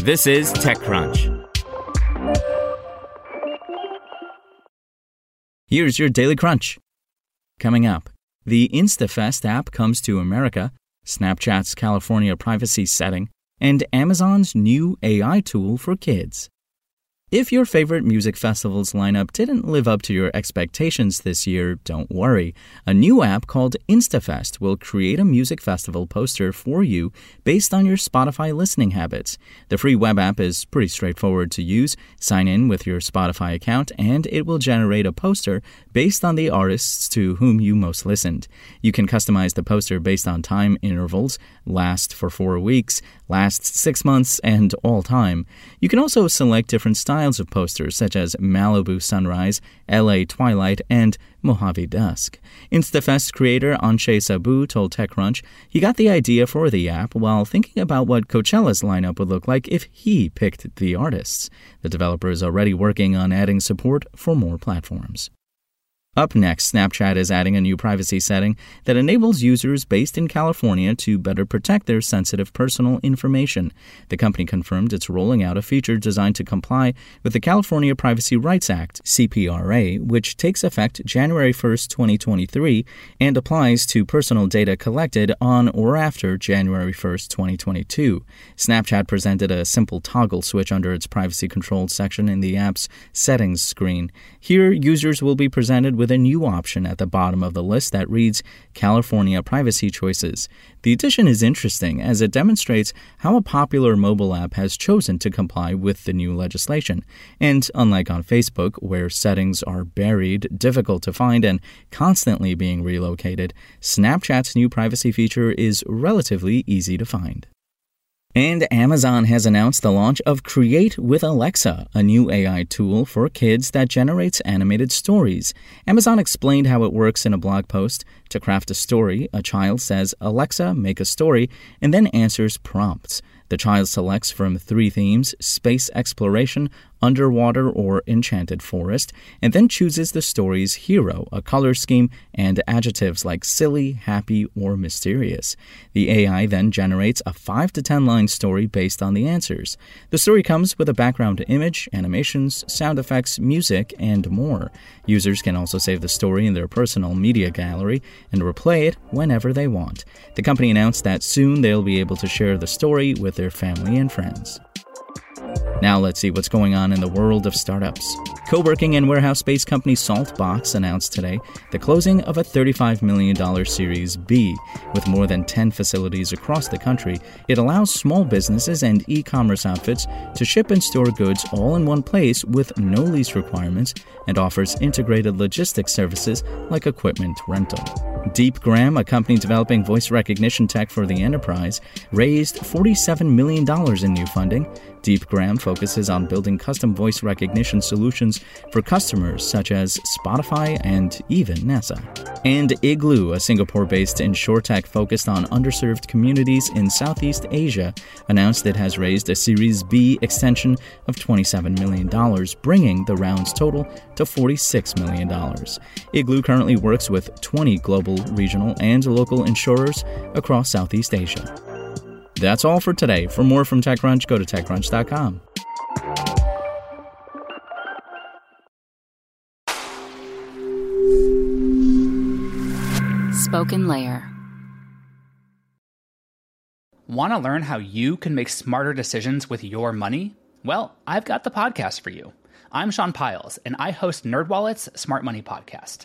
This is TechCrunch. Here's your Daily Crunch. Coming up, the InstaFest app comes to America, Snapchat's California privacy setting, and Amazon's new AI tool for kids. If your favorite music festival's lineup didn't live up to your expectations this year, don't worry. A new app called InstaFest will create a music festival poster for you based on your Spotify listening habits. The free web app is pretty straightforward to use. Sign in with your Spotify account, and it will generate a poster based on the artists to whom you most listened. You can customize the poster based on time intervals, last for four weeks, last six months, and all time. You can also select different styles styles of posters such as Malibu Sunrise, LA Twilight, and Mojave Dusk. InstaFest creator Anshay Saboo told TechCrunch he got the idea for the app while thinking about what Coachella's lineup would look like if he picked the artists. The developer is already working on adding support for more platforms. Up next, Snapchat is adding a new privacy setting that enables users based in California to better protect their sensitive personal information. The company confirmed it's rolling out a feature designed to comply with the California Privacy Rights Act, CPRA, which takes effect January 1, 2023, and applies to personal data collected on or after January 1, 2022. Snapchat presented a simple toggle switch under its privacy controlled section in the app's settings screen. Here, users will be presented with a new option at the bottom of the list that reads California Privacy Choices. The addition is interesting as it demonstrates how a popular mobile app has chosen to comply with the new legislation. And unlike on Facebook, where settings are buried, difficult to find, and constantly being relocated, Snapchat's new privacy feature is relatively easy to find. And Amazon has announced the launch of Create with Alexa, a new AI tool for kids that generates animated stories. Amazon explained how it works in a blog post. To craft a story, a child says, Alexa, make a story, and then answers prompts. The child selects from three themes space exploration, underwater, or enchanted forest, and then chooses the story's hero, a color scheme, and adjectives like silly, happy, or mysterious. The AI then generates a 5 to 10 line story based on the answers. The story comes with a background image, animations, sound effects, music, and more. Users can also save the story in their personal media gallery and replay it whenever they want. The company announced that soon they'll be able to share the story with their family and friends. Now let's see what's going on in the world of startups. Co working and warehouse space company Saltbox announced today the closing of a $35 million Series B. With more than 10 facilities across the country, it allows small businesses and e commerce outfits to ship and store goods all in one place with no lease requirements and offers integrated logistics services like equipment rental. Deepgram, a company developing voice recognition tech for the enterprise, raised $47 million in new funding. Deepgram focuses on building custom voice recognition solutions for customers such as Spotify and even NASA. And Igloo, a Singapore based insurtech focused on underserved communities in Southeast Asia, announced it has raised a Series B extension of $27 million, bringing the round's total to $46 million. Igloo currently works with 20 global, regional, and local insurers across Southeast Asia. That's all for today. For more from TechCrunch, go to TechCrunch.com. Spoken Layer. Want to learn how you can make smarter decisions with your money? Well, I've got the podcast for you. I'm Sean Pyles, and I host NerdWallet's Smart Money Podcast.